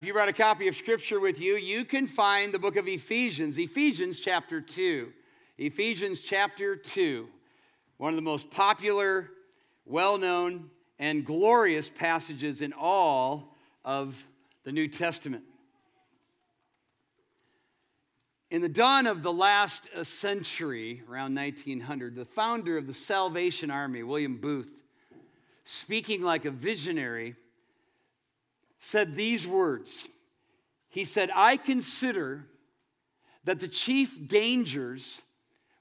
If you brought a copy of Scripture with you, you can find the book of Ephesians, Ephesians chapter 2. Ephesians chapter 2, one of the most popular, well known, and glorious passages in all of the New Testament. In the dawn of the last uh, century, around 1900, the founder of the Salvation Army, William Booth, speaking like a visionary, said these words. He said, I consider that the chief dangers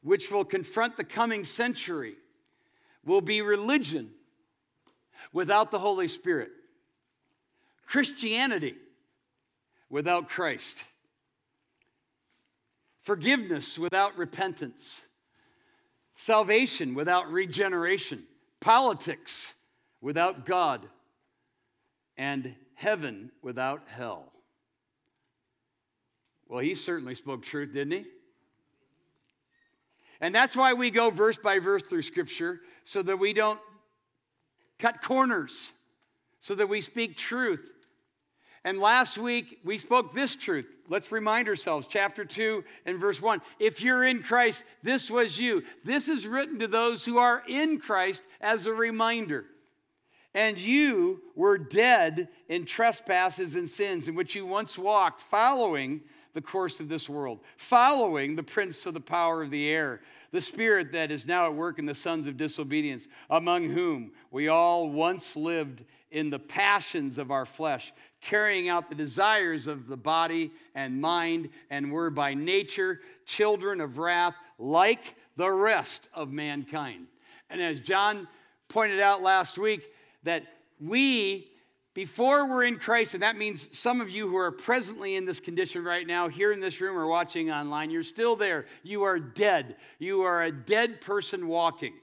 which will confront the coming century will be religion without the Holy Spirit, Christianity without Christ, forgiveness without repentance, salvation without regeneration, politics without God, and heaven without hell. Well, he certainly spoke truth, didn't he? And that's why we go verse by verse through Scripture, so that we don't cut corners, so that we speak truth. And last week, we spoke this truth. Let's remind ourselves, chapter 2 and verse 1. If you're in Christ, this was you. This is written to those who are in Christ as a reminder. And you were dead in trespasses and sins in which you once walked, following the course of this world, following the prince of the power of the air, the spirit that is now at work in the sons of disobedience, among whom we all once lived in the passions of our flesh, carrying out the desires of the body and mind, and were by nature children of wrath like the rest of mankind. And as John pointed out last week, that we, before we're in Christ, and that means some of you who are presently in this condition right now, here in this room or watching online, you're still there. You are dead. You are a dead person walking.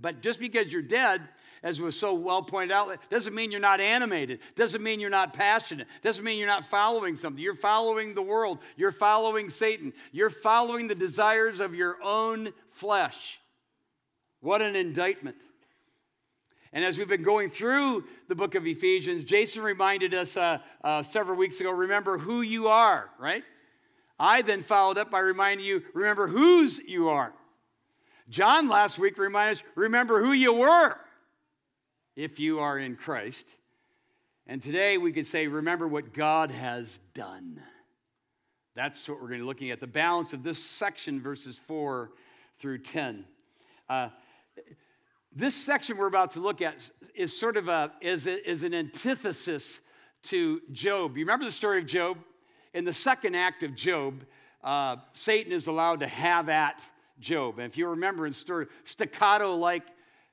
But just because you're dead, as was so well pointed out, doesn't mean you're not animated, doesn't mean you're not passionate, doesn't mean you're not following something. You're following the world, you're following Satan, you're following the desires of your own flesh. What an indictment. And as we've been going through the book of Ephesians, Jason reminded us uh, uh, several weeks ago remember who you are, right? I then followed up by reminding you remember whose you are. John last week reminded us remember who you were if you are in Christ. And today we could say remember what God has done. That's what we're going to be looking at the balance of this section, verses 4 through 10. Uh, this section we're about to look at is sort of a, is, a, is an antithesis to Job. You remember the story of Job? In the second act of Job, uh, Satan is allowed to have at Job. And if you remember in story, staccato like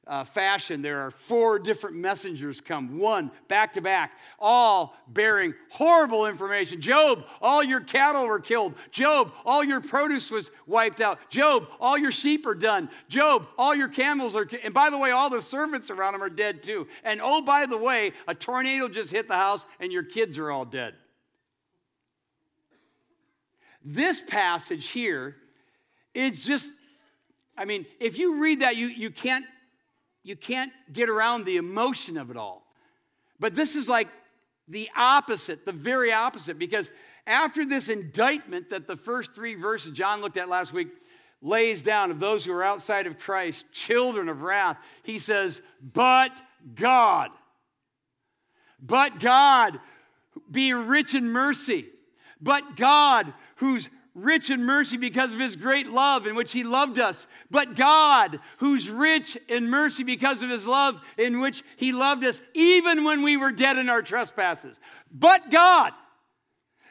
uh, fashion, there are four different messengers come, one back to back, all bearing horrible information. Job, all your cattle were killed. Job, all your produce was wiped out. Job, all your sheep are done. Job, all your camels are, and by the way, all the servants around him are dead too. And oh, by the way, a tornado just hit the house and your kids are all dead. This passage here, it's just, I mean, if you read that, you, you can't you can't get around the emotion of it all. But this is like the opposite, the very opposite, because after this indictment that the first three verses John looked at last week lays down of those who are outside of Christ, children of wrath, he says, But God, but God, be rich in mercy, but God, who's rich in mercy because of his great love in which he loved us. But God, who's rich in mercy because of his love in which he loved us, even when we were dead in our trespasses. But God,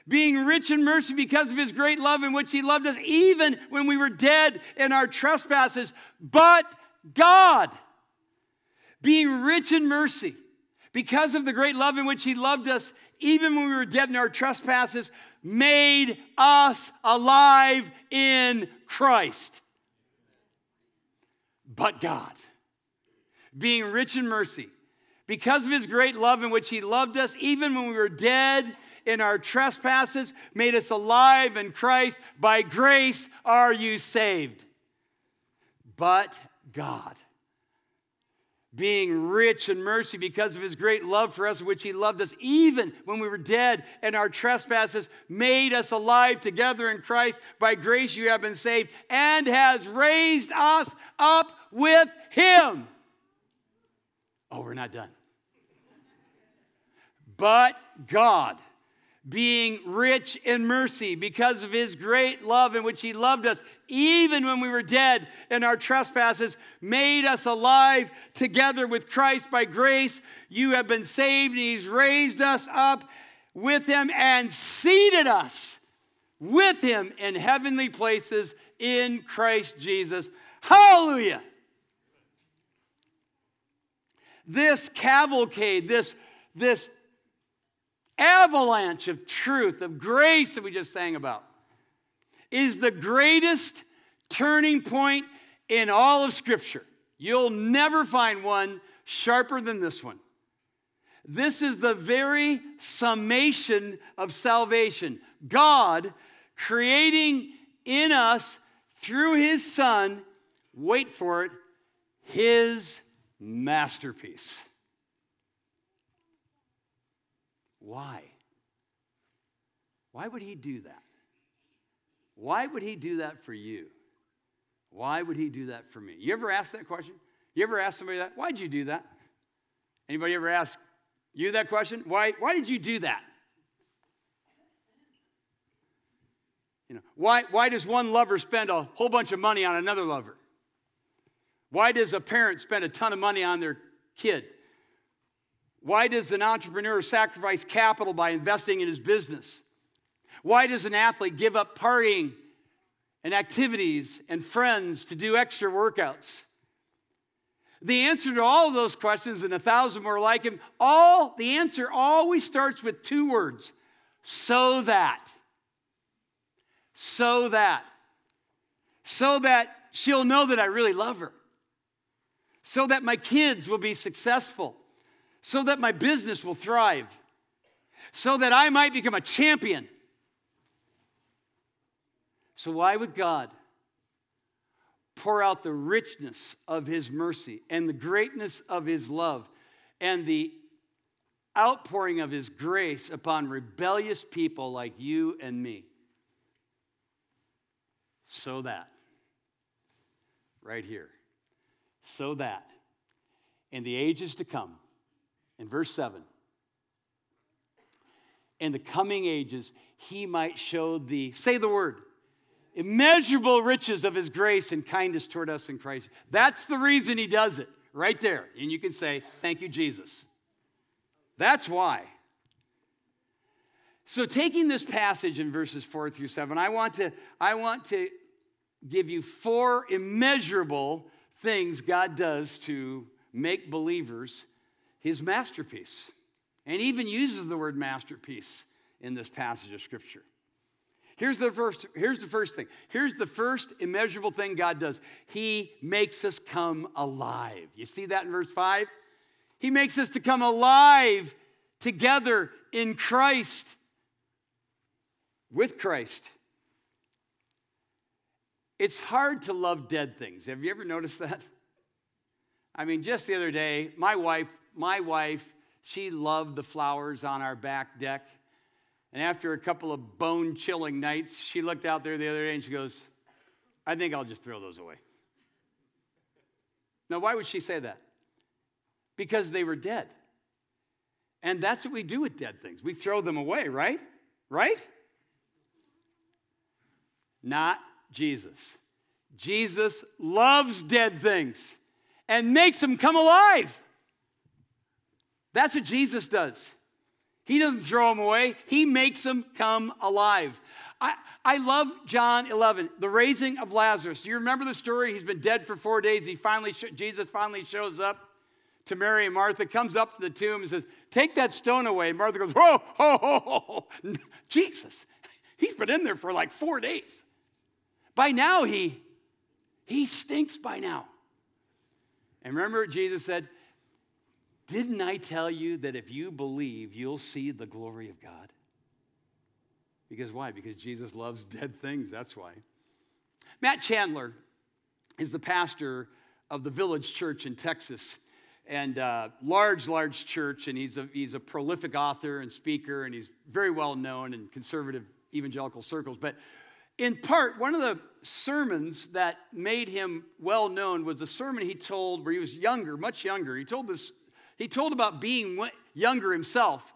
being rich in mercy because of his great love in which he loved us, even when we were dead in our trespasses. But God, being rich in mercy because of the great love in which he loved us, even when we were dead in our trespasses, made us alive in Christ. But God, being rich in mercy, because of his great love in which he loved us, even when we were dead in our trespasses, made us alive in Christ. By grace are you saved. But God, being rich in mercy because of his great love for us, which he loved us even when we were dead and our trespasses, made us alive together in Christ. By grace you have been saved, and has raised us up with him. Oh, we're not done. But God being rich in mercy because of his great love in which he loved us, even when we were dead in our trespasses, made us alive together with Christ by grace. You have been saved, and he's raised us up with him and seated us with him in heavenly places in Christ Jesus. Hallelujah! This cavalcade, this, this avalanche of truth, of grace that we just sang about, is the greatest turning point in all of Scripture. You'll never find one sharper than this one. This is the very summation of salvation. God creating in us through His Son, wait for it, His masterpiece. Why? Why would he do that? Why would he do that for you? Why would he do that for me? You ever ask that question? You ever ask somebody that? Why'd you do that? Anybody ever ask you that question? Why, why did you do that? You know, why, why does one lover spend a whole bunch of money on another lover? Why does a parent spend a ton of money on their kid? Why does an entrepreneur sacrifice capital by investing in his business? Why does an athlete give up partying and activities and friends to do extra workouts? The answer to all of those questions and a thousand more like him, all the answer always starts with two words. So that. So that. So that she'll know that I really love her. So that my kids will be successful so that my business will thrive, so that I might become a champion. So, why would God pour out the richness of His mercy and the greatness of His love and the outpouring of His grace upon rebellious people like you and me? So that, right here, so that in the ages to come, in verse 7 in the coming ages he might show the say the word immeasurable riches of his grace and kindness toward us in christ. That's the reason he does it right there. And you can say thank you jesus. That's why. So taking this passage in verses 4 through 7 i want to i want to give you four immeasurable things god does to make believers his masterpiece. And even uses the word masterpiece in this passage of Scripture. Here's the first, here's the first thing. Here's the first immeasurable thing God does. He makes us come alive. You see that in verse 5? He makes us to come alive together in Christ, with Christ. It's hard to love dead things. Have you ever noticed that? I mean, just the other day, my wife my wife, she loved the flowers on our back deck. And after a couple of bone chilling nights, she looked out there the other day and she goes, I think I'll just throw those away. Now, why would she say that? Because they were dead. And that's what we do with dead things. We throw them away, right? Right? Not Jesus. Jesus loves dead things and makes them come alive. That's what Jesus does. He doesn't throw them away, He makes them come alive. I, I love John 11, the raising of Lazarus. Do you remember the story? He's been dead for four days. He finally, Jesus finally shows up to Mary and Martha, comes up to the tomb and says, Take that stone away. And Martha goes, Whoa, ho, ho, ho. Jesus, he's been in there for like four days. By now, he, he stinks by now. And remember, Jesus said, didn't I tell you that if you believe, you'll see the glory of God? Because why? Because Jesus loves dead things. That's why. Matt Chandler is the pastor of the Village Church in Texas. and uh, large, large church, and he's a, he's a prolific author and speaker, and he's very well known in conservative evangelical circles. But in part, one of the sermons that made him well known was a sermon he told where he was younger, much younger. He told this, he told about being younger himself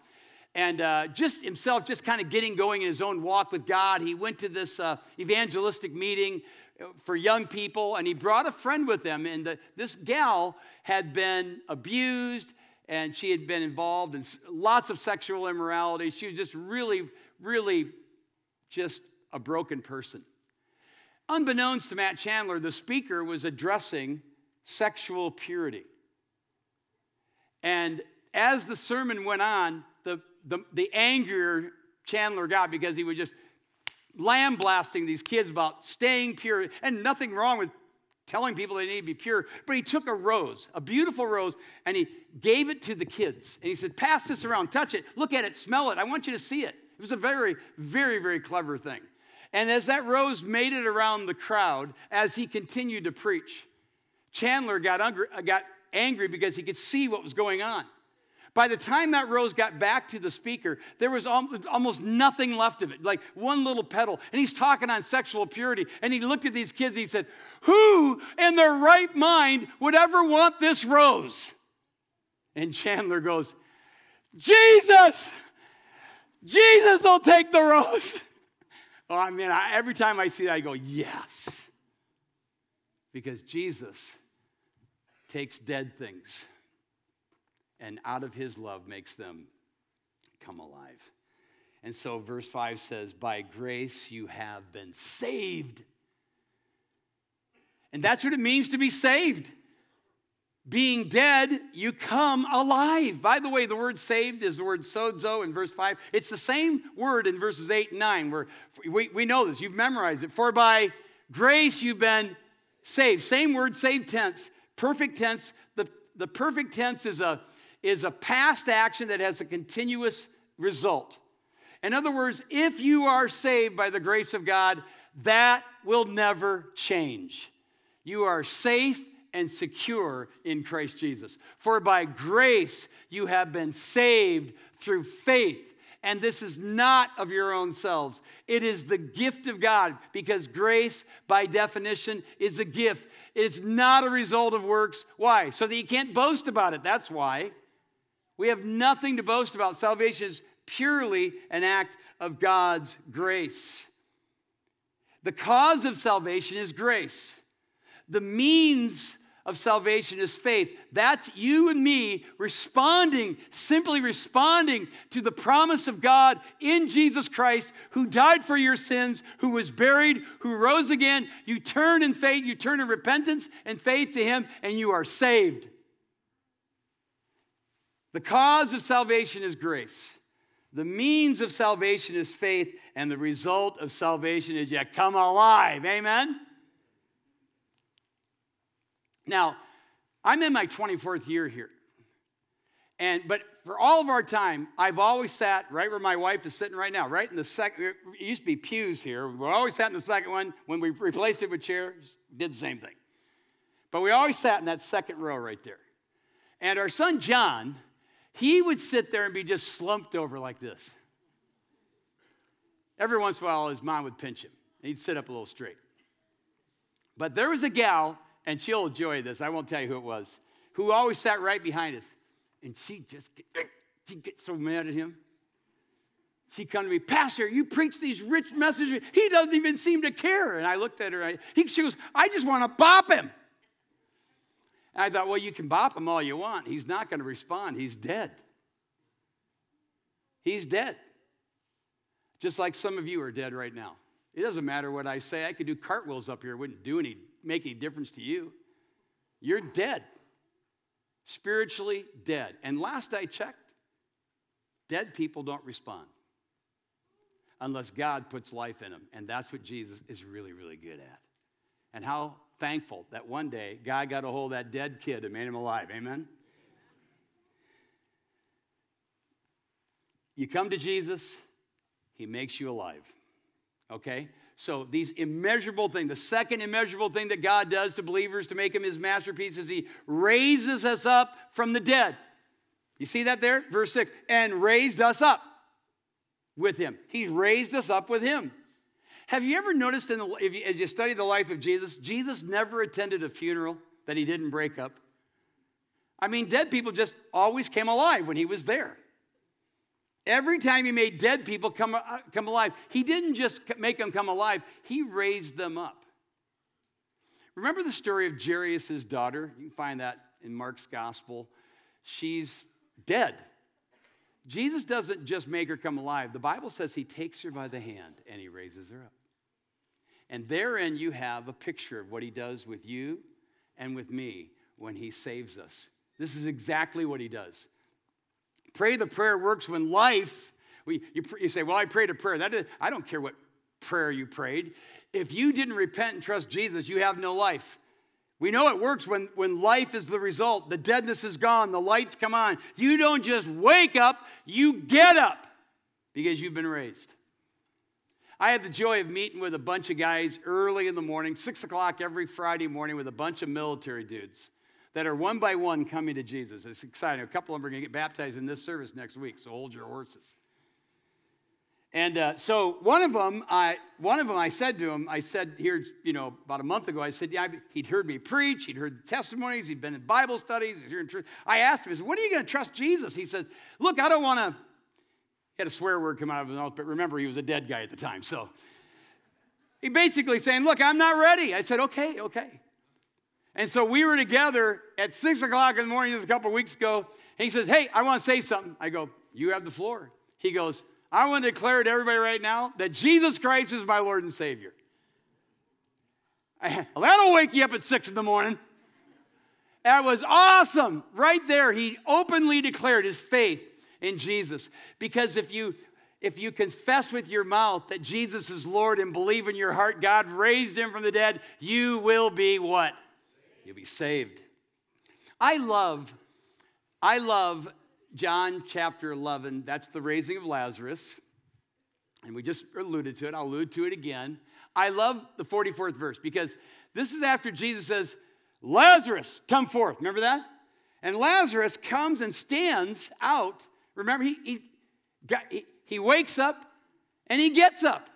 and uh, just himself just kind of getting going in his own walk with God. He went to this uh, evangelistic meeting uh, for young people, and he brought a friend with him. And the, this gal had been abused, and she had been involved in lots of sexual immorality. She was just really, really just a broken person. Unbeknownst to Matt Chandler, the speaker was addressing sexual purity. And as the sermon went on, the, the, the angrier Chandler got because he was just lamb blasting these kids about staying pure and nothing wrong with telling people they need to be pure. But he took a rose, a beautiful rose, and he gave it to the kids. And he said, Pass this around, touch it, look at it, smell it. I want you to see it. It was a very, very, very clever thing. And as that rose made it around the crowd, as he continued to preach, Chandler got, angry, uh, got angry because he could see what was going on. By the time that rose got back to the speaker, there was almost nothing left of it, like one little petal. And he's talking on sexual purity. And he looked at these kids and he said, Who in their right mind would ever want this rose? And Chandler goes, Jesus! Jesus will take the rose. oh, I mean, I, every time I see that, I go, Yes. Because Jesus takes dead things and out of his love makes them come alive. And so, verse 5 says, By grace you have been saved. And that's what it means to be saved. Being dead, you come alive. By the way, the word saved is the word sozo in verse 5. It's the same word in verses 8 and 9, where we, we know this. You've memorized it. For by grace you've been saved. Same word, saved tense, perfect tense. The, the perfect tense is a, is a past action that has a continuous result. In other words, if you are saved by the grace of God, that will never change. You are safe and secure in Christ Jesus. For by grace you have been saved through faith. And this is not of your own selves. It is the gift of God because grace, by definition, is a gift. It's not a result of works. Why? So that you can't boast about it. That's why. We have nothing to boast about. Salvation is purely an act of God's grace. The cause of salvation is grace. The means of salvation is faith. That's you and me responding, simply responding to the promise of God in Jesus Christ, who died for your sins, who was buried, who rose again. You turn in faith, you turn in repentance and faith to Him, and you are saved. The cause of salvation is grace. The means of salvation is faith, and the result of salvation is you come alive. Amen? Now, I'm in my 24th year here. And but for all of our time, I've always sat right where my wife is sitting right now, right in the second. It used to be pews here. We always sat in the second one. When we replaced it with chairs, did the same thing. But we always sat in that second row right there. And our son John, he would sit there and be just slumped over like this. Every once in a while, his mom would pinch him. He'd sit up a little straight. But there was a gal, and she'll enjoy this. I won't tell you who it was, who always sat right behind us. And she just she'd get so mad at him. She'd come to me, Pastor, you preach these rich messages. He doesn't even seem to care. And I looked at her. I, he, she goes, I just want to bop him. And I thought, well, you can bop him all you want. He's not going to respond. He's dead. He's dead. Just like some of you are dead right now. It doesn't matter what I say. I could do cartwheels up here. It wouldn't do any, make any difference to you. You're dead. Spiritually dead. And last I checked, dead people don't respond unless God puts life in them. And that's what Jesus is really, really good at. And how thankful that one day God got a hold of that dead kid and made him alive. Amen? You come to Jesus, he makes you alive. Okay? So, these immeasurable things, the second immeasurable thing that God does to believers to make him his masterpiece is he raises us up from the dead. You see that there? Verse 6 and raised us up with him. He's raised us up with him. Have you ever noticed in the, you, as you study the life of Jesus, Jesus never attended a funeral that he didn't break up? I mean, dead people just always came alive when he was there. Every time he made dead people come, uh, come alive, he didn't just make them come alive, he raised them up. Remember the story of Jairus' daughter? You can find that in Mark's gospel. She's dead. Jesus doesn't just make her come alive. The Bible says he takes her by the hand and he raises her up. And therein you have a picture of what he does with you and with me when he saves us. This is exactly what he does. Pray the prayer works when life, we, you, you say, Well, I prayed a prayer. That is, I don't care what prayer you prayed. If you didn't repent and trust Jesus, you have no life. We know it works when, when life is the result. The deadness is gone, the lights come on. You don't just wake up, you get up because you've been raised. I had the joy of meeting with a bunch of guys early in the morning, six o'clock every Friday morning, with a bunch of military dudes that are one by one coming to Jesus. It's exciting. A couple of them are going to get baptized in this service next week, so hold your horses. And uh, so one of them, I, one of them, I said to him, I said here, you know, about a month ago, I said, yeah, he'd heard me preach, he'd heard testimonies, he'd been in Bible studies, he's hearing truth. I asked him, I said, when are you going to trust Jesus? He said, look, I don't want to. He had a swear word come out of his mouth, but remember, he was a dead guy at the time, so he basically saying, look, I'm not ready. I said, okay, okay. And so we were together at six o'clock in the morning just a couple weeks ago. And he says, Hey, I want to say something. I go, You have the floor. He goes, I want to declare to everybody right now that Jesus Christ is my Lord and Savior. that'll wake you up at six in the morning. That was awesome. Right there, he openly declared his faith in Jesus. Because if you if you confess with your mouth that Jesus is Lord and believe in your heart God raised him from the dead, you will be what? You'll be saved. I love, I love John chapter 11. That's the raising of Lazarus. And we just alluded to it. I'll allude to it again. I love the 44th verse because this is after Jesus says, Lazarus, come forth. Remember that? And Lazarus comes and stands out. Remember, he, he, got, he, he wakes up and he gets up.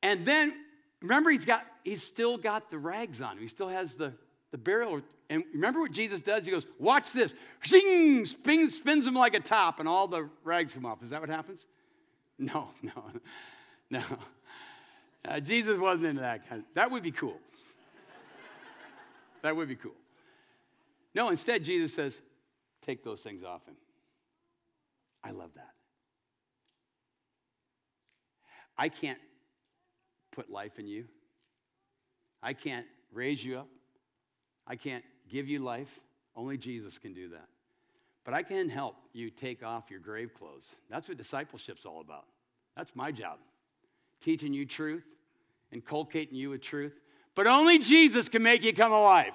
And then, remember, he's got he's still got the rags on him. He still has the, the burial. And remember what Jesus does? He goes, Watch this. Zing, spins, spins him like a top, and all the rags come off. Is that what happens? No, no, no. Uh, Jesus wasn't into that kind of, that would be cool. that would be cool. No, instead, Jesus says, Take those things off him. I love that. I can't put life in you. I can't raise you up. I can't give you life. Only Jesus can do that. But I can help you take off your grave clothes. That's what discipleship's all about. That's my job. Teaching you truth, inculcating you with truth. But only Jesus can make you come alive.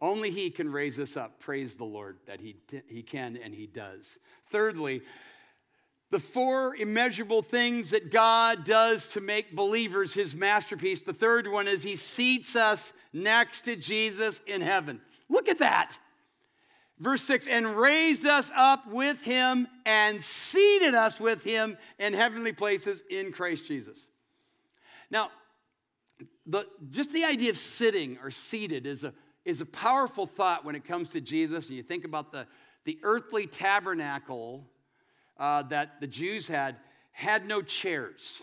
Only He can raise us up. Praise the Lord that He, he can and He does. Thirdly, the four immeasurable things that God does to make believers his masterpiece. The third one is he seats us next to Jesus in heaven. Look at that. Verse 6 and raised us up with him and seated us with him in heavenly places in Christ Jesus. Now, the, just the idea of sitting or seated is a, is a powerful thought when it comes to Jesus. And you think about the, the earthly tabernacle uh, that the Jews had had no chairs.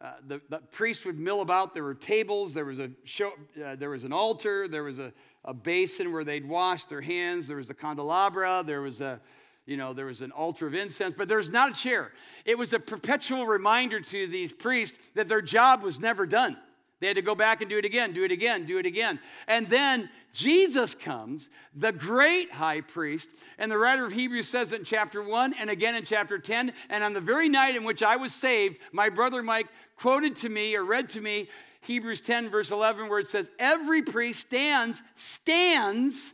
Uh, the, the priests would mill about. There were tables. There was a show, uh, there was an altar. There was a, a basin where they'd wash their hands. There was a candelabra. There was a you know there was an altar of incense, but there's not a chair. It was a perpetual reminder to these priests that their job was never done. They had to go back and do it again, do it again, do it again. And then Jesus comes, the great high priest, and the writer of Hebrews says it in chapter 1 and again in chapter 10. And on the very night in which I was saved, my brother Mike quoted to me or read to me Hebrews 10, verse 11, where it says, Every priest stands, stands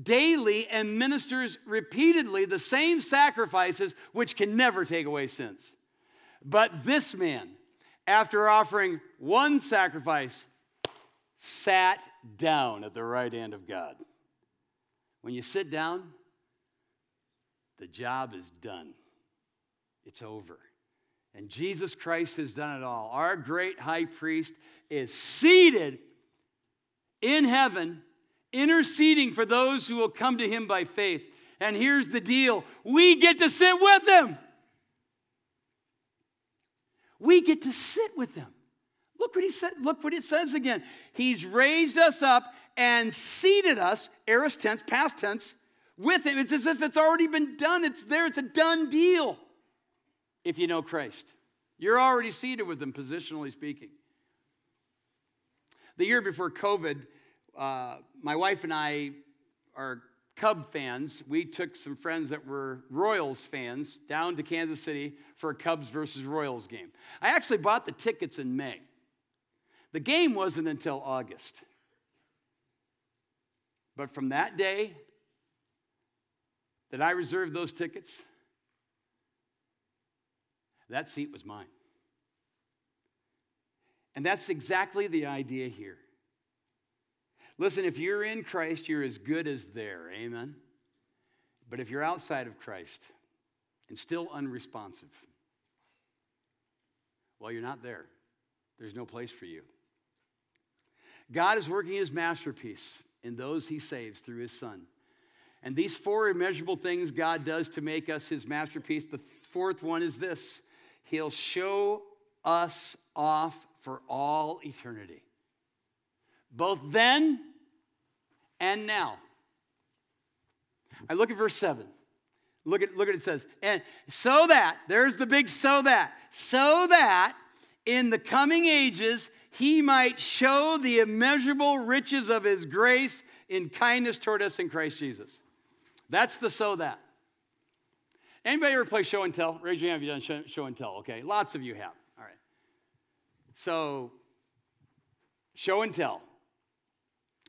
daily and ministers repeatedly the same sacrifices which can never take away sins. But this man, after offering one sacrifice, sat down at the right hand of God. When you sit down, the job is done, it's over. And Jesus Christ has done it all. Our great high priest is seated in heaven, interceding for those who will come to him by faith. And here's the deal we get to sit with him. We get to sit with them. Look what he said. Look what it says again. He's raised us up and seated us, aorist tense, past tense, with him. It's as if it's already been done. It's there. It's a done deal. If you know Christ, you're already seated with him, positionally speaking. The year before COVID, uh, my wife and I are Cub fans. We took some friends that were Royals fans down to Kansas City for a Cubs versus Royals game. I actually bought the tickets in May. The game wasn't until August. But from that day that I reserved those tickets, that seat was mine. And that's exactly the idea here. Listen, if you're in Christ, you're as good as there. Amen. But if you're outside of Christ and still unresponsive, well, you're not there. There's no place for you. God is working his masterpiece in those he saves through his son. And these four immeasurable things God does to make us his masterpiece. The fourth one is this He'll show us off for all eternity both then and now. I look at verse 7. Look at, look at it says, and so that, there's the big so that, so that in the coming ages he might show the immeasurable riches of his grace in kindness toward us in Christ Jesus. That's the so that. Anybody ever play show and tell? Raise your hand if you've done show, show and tell. Okay, lots of you have. All right. So, show and tell.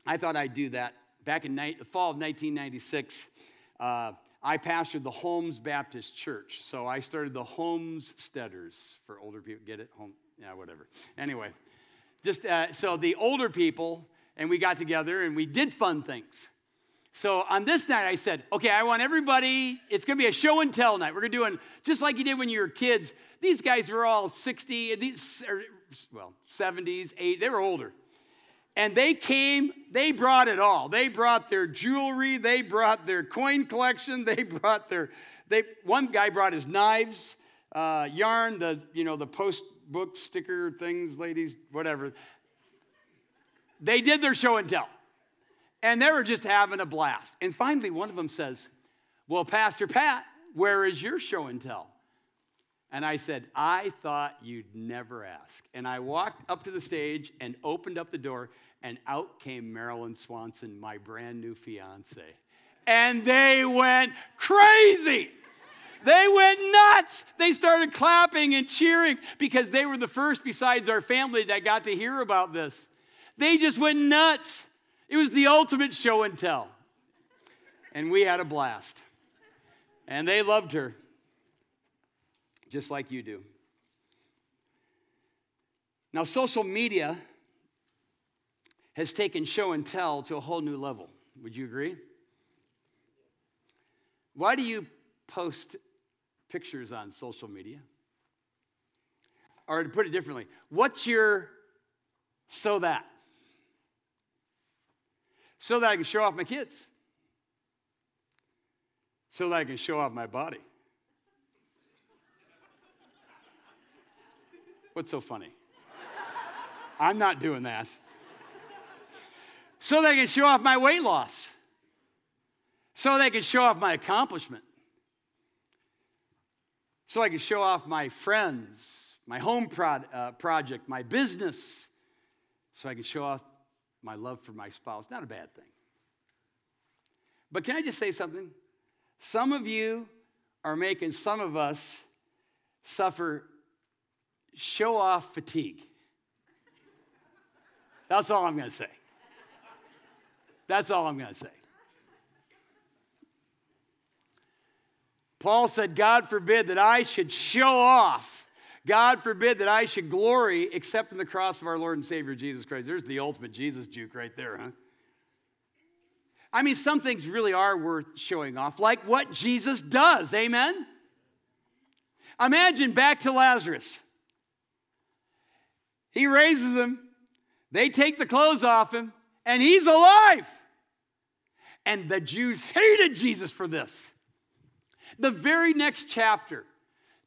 I thought I'd do that. Back in the fall of 1996, uh, I pastored the Holmes Baptist Church. So I started the Homesteaders for older people. Get it? Home, yeah, whatever. Anyway, just uh, so the older people and we got together and we did fun things. So on this night, I said, okay, I want everybody, it's gonna be a show and tell night. We're gonna do it just like you did when you were kids. These guys were all 60, these, well, 70s, 8, they were older and they came, they brought it all. They brought their jewelry, they brought their coin collection, they brought their, they, one guy brought his knives, uh, yarn, the, you know, the post book sticker things, ladies, whatever. They did their show and tell. And they were just having a blast. And finally, one of them says, Well, Pastor Pat, where is your show and tell? And I said, I thought you'd never ask. And I walked up to the stage and opened up the door, and out came Marilyn Swanson, my brand new fiance. And they went crazy. They went nuts. They started clapping and cheering because they were the first, besides our family, that got to hear about this. They just went nuts. It was the ultimate show and tell. And we had a blast. And they loved her, just like you do. Now, social media has taken show and tell to a whole new level. Would you agree? Why do you post pictures on social media? Or to put it differently, what's your so that? So that I can show off my kids. So that I can show off my body. What's so funny? I'm not doing that so they can show off my weight loss, so they can show off my accomplishment, so I can show off my friends, my home pro- uh, project, my business, so I can show off my love for my spouse. Not a bad thing. But can I just say something? Some of you are making some of us suffer show off fatigue. That's all I'm going to say. That's all I'm going to say. Paul said, God forbid that I should show off. God forbid that I should glory except in the cross of our Lord and Savior Jesus Christ. There's the ultimate Jesus juke right there, huh? I mean, some things really are worth showing off, like what Jesus does. Amen? Imagine back to Lazarus. He raises him, they take the clothes off him, and he's alive. And the Jews hated Jesus for this. The very next chapter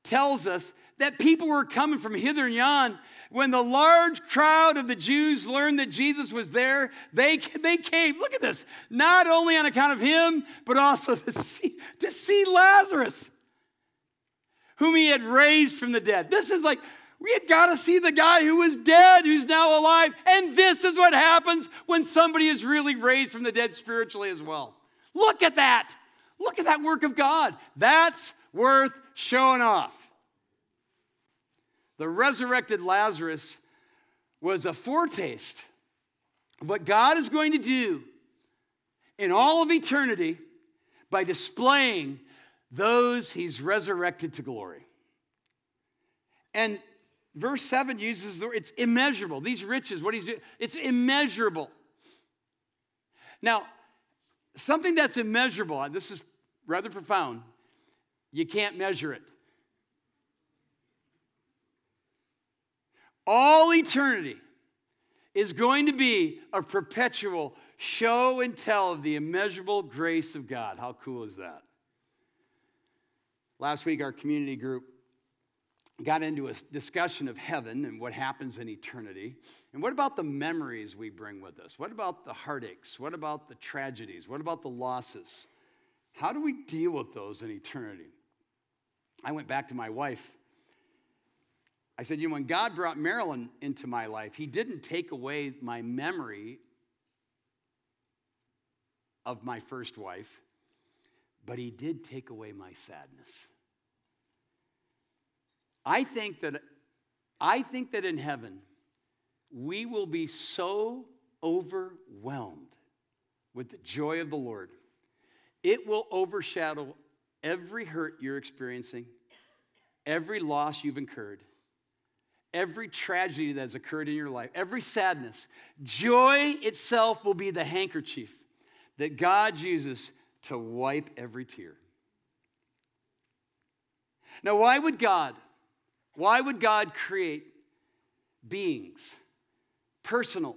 tells us that people were coming from hither and yon. When the large crowd of the Jews learned that Jesus was there, they, they came, look at this, not only on account of him, but also to see, to see Lazarus, whom he had raised from the dead. This is like, we had got to see the guy who was dead, who's now alive. And this is what happens when somebody is really raised from the dead spiritually as well. Look at that. Look at that work of God. That's worth showing off. The resurrected Lazarus was a foretaste of what God is going to do in all of eternity by displaying those he's resurrected to glory. And verse 7 uses the word, it's immeasurable. These riches, what he's doing, it's immeasurable. Now, something that's immeasurable, and this is rather profound, you can't measure it. all eternity is going to be a perpetual show and tell of the immeasurable grace of God. How cool is that? Last week, our community group got into a discussion of heaven and what happens in eternity. And what about the memories we bring with us? What about the heartaches? What about the tragedies? What about the losses? How do we deal with those in eternity? I went back to my wife I said, you know, when God brought Marilyn into my life, He didn't take away my memory of my first wife, but He did take away my sadness. I think that I think that in heaven we will be so overwhelmed with the joy of the Lord. It will overshadow every hurt you're experiencing, every loss you've incurred every tragedy that has occurred in your life, every sadness, joy itself will be the handkerchief that God uses to wipe every tear. Now, why would God, why would God create beings, personal,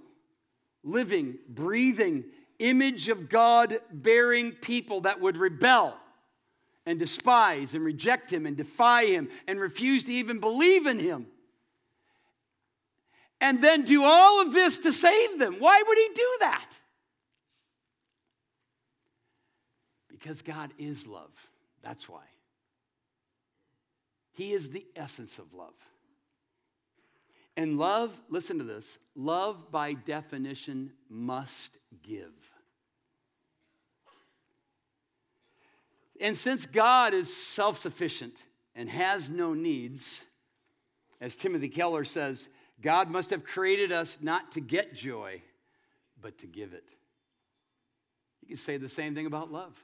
living, breathing, image of God bearing people that would rebel and despise and reject Him and defy Him and refuse to even believe in Him? and then do all of this to save them. Why would he do that? Because God is love. That's why. He is the essence of love. And love, listen to this love by definition must give. And since God is self sufficient and has no needs, as Timothy Keller says, God must have created us not to get joy, but to give it. You can say the same thing about love.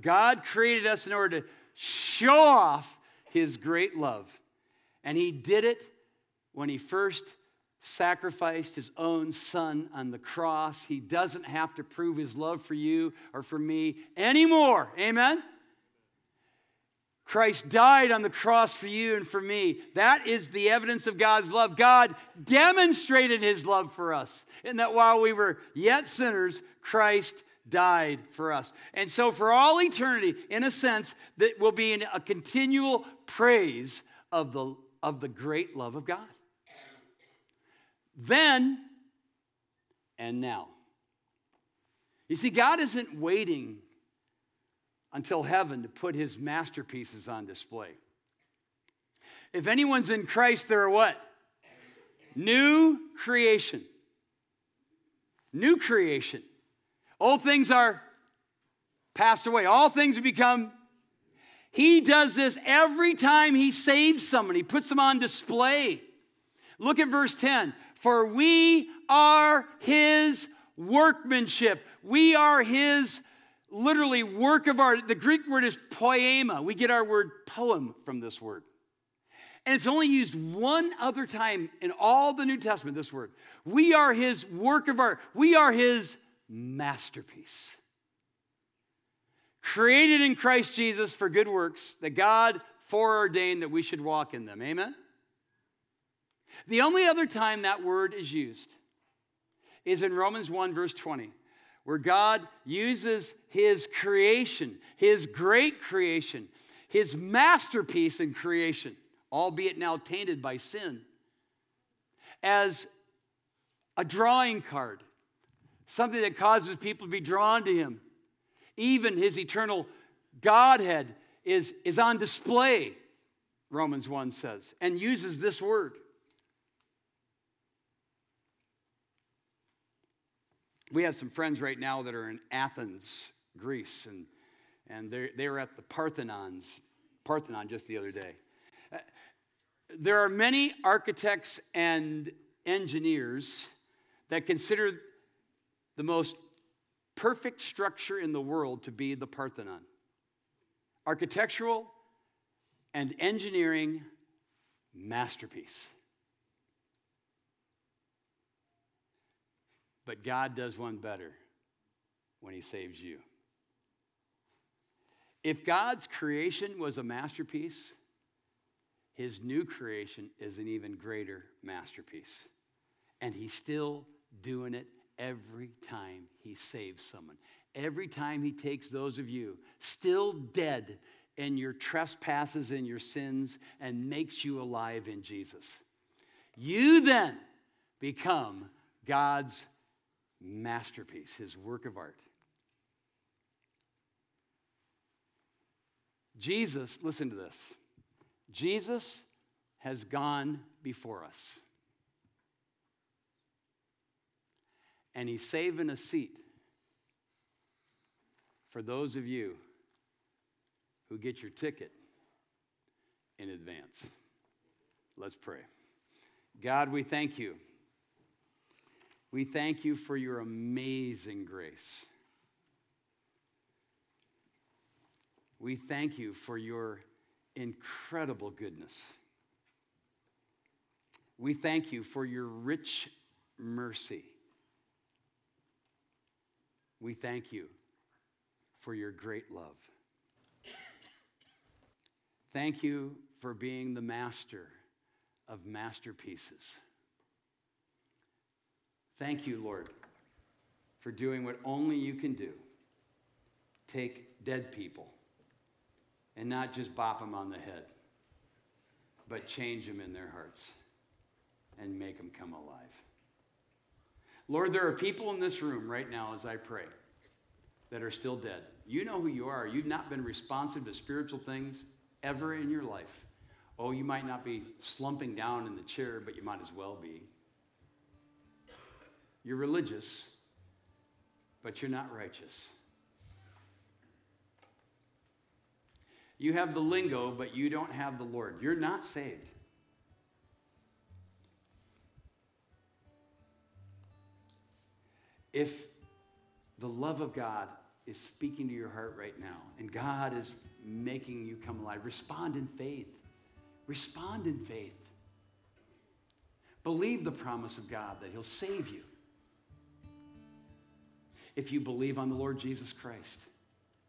God created us in order to show off his great love. And he did it when he first sacrificed his own son on the cross. He doesn't have to prove his love for you or for me anymore. Amen? Christ died on the cross for you and for me. That is the evidence of God's love. God demonstrated his love for us, in that while we were yet sinners, Christ died for us. And so, for all eternity, in a sense, that will be a continual praise of the, of the great love of God. Then and now. You see, God isn't waiting until heaven to put his masterpieces on display. If anyone's in Christ, they're what? New creation. New creation. Old things are passed away, all things have become. He does this every time he saves someone, he puts them on display. Look at verse 10. For we are his workmanship, we are his literally work of art. The Greek word is poema. We get our word poem from this word. And it's only used one other time in all the New Testament, this word. We are his work of art, we are his masterpiece. Created in Christ Jesus for good works that God foreordained that we should walk in them. Amen? The only other time that word is used is in Romans 1, verse 20, where God uses his creation, his great creation, his masterpiece in creation, albeit now tainted by sin, as a drawing card, something that causes people to be drawn to him. Even his eternal Godhead is, is on display, Romans 1 says, and uses this word. We have some friends right now that are in Athens, Greece, and, and they were at the Parthenons, Parthenon just the other day. Uh, there are many architects and engineers that consider the most perfect structure in the world to be the Parthenon. Architectural and engineering masterpiece. But God does one better when He saves you. If God's creation was a masterpiece, His new creation is an even greater masterpiece. And He's still doing it every time He saves someone. Every time He takes those of you still dead in your trespasses and your sins and makes you alive in Jesus. You then become God's masterpiece, his work of art. Jesus, listen to this. Jesus has gone before us. And he's saving a seat for those of you who get your ticket in advance. Let's pray. God, we thank you we thank you for your amazing grace. We thank you for your incredible goodness. We thank you for your rich mercy. We thank you for your great love. Thank you for being the master of masterpieces. Thank you, Lord, for doing what only you can do take dead people and not just bop them on the head, but change them in their hearts and make them come alive. Lord, there are people in this room right now as I pray that are still dead. You know who you are. You've not been responsive to spiritual things ever in your life. Oh, you might not be slumping down in the chair, but you might as well be. You're religious, but you're not righteous. You have the lingo, but you don't have the Lord. You're not saved. If the love of God is speaking to your heart right now and God is making you come alive, respond in faith. Respond in faith. Believe the promise of God that He'll save you if you believe on the Lord Jesus Christ.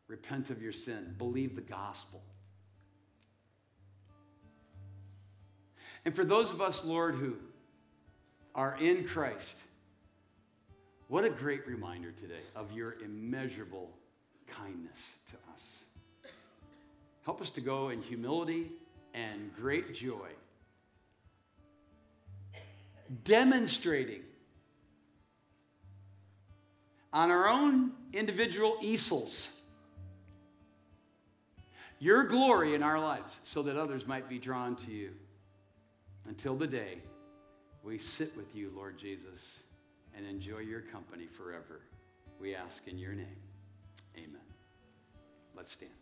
Repent of your sin, believe the gospel. And for those of us, Lord, who are in Christ, what a great reminder today of your immeasurable kindness to us. Help us to go in humility and great joy, demonstrating on our own individual easels your glory in our lives so that others might be drawn to you until the day we sit with you, Lord Jesus, and enjoy your company forever. We ask in your name. Amen. Let's stand.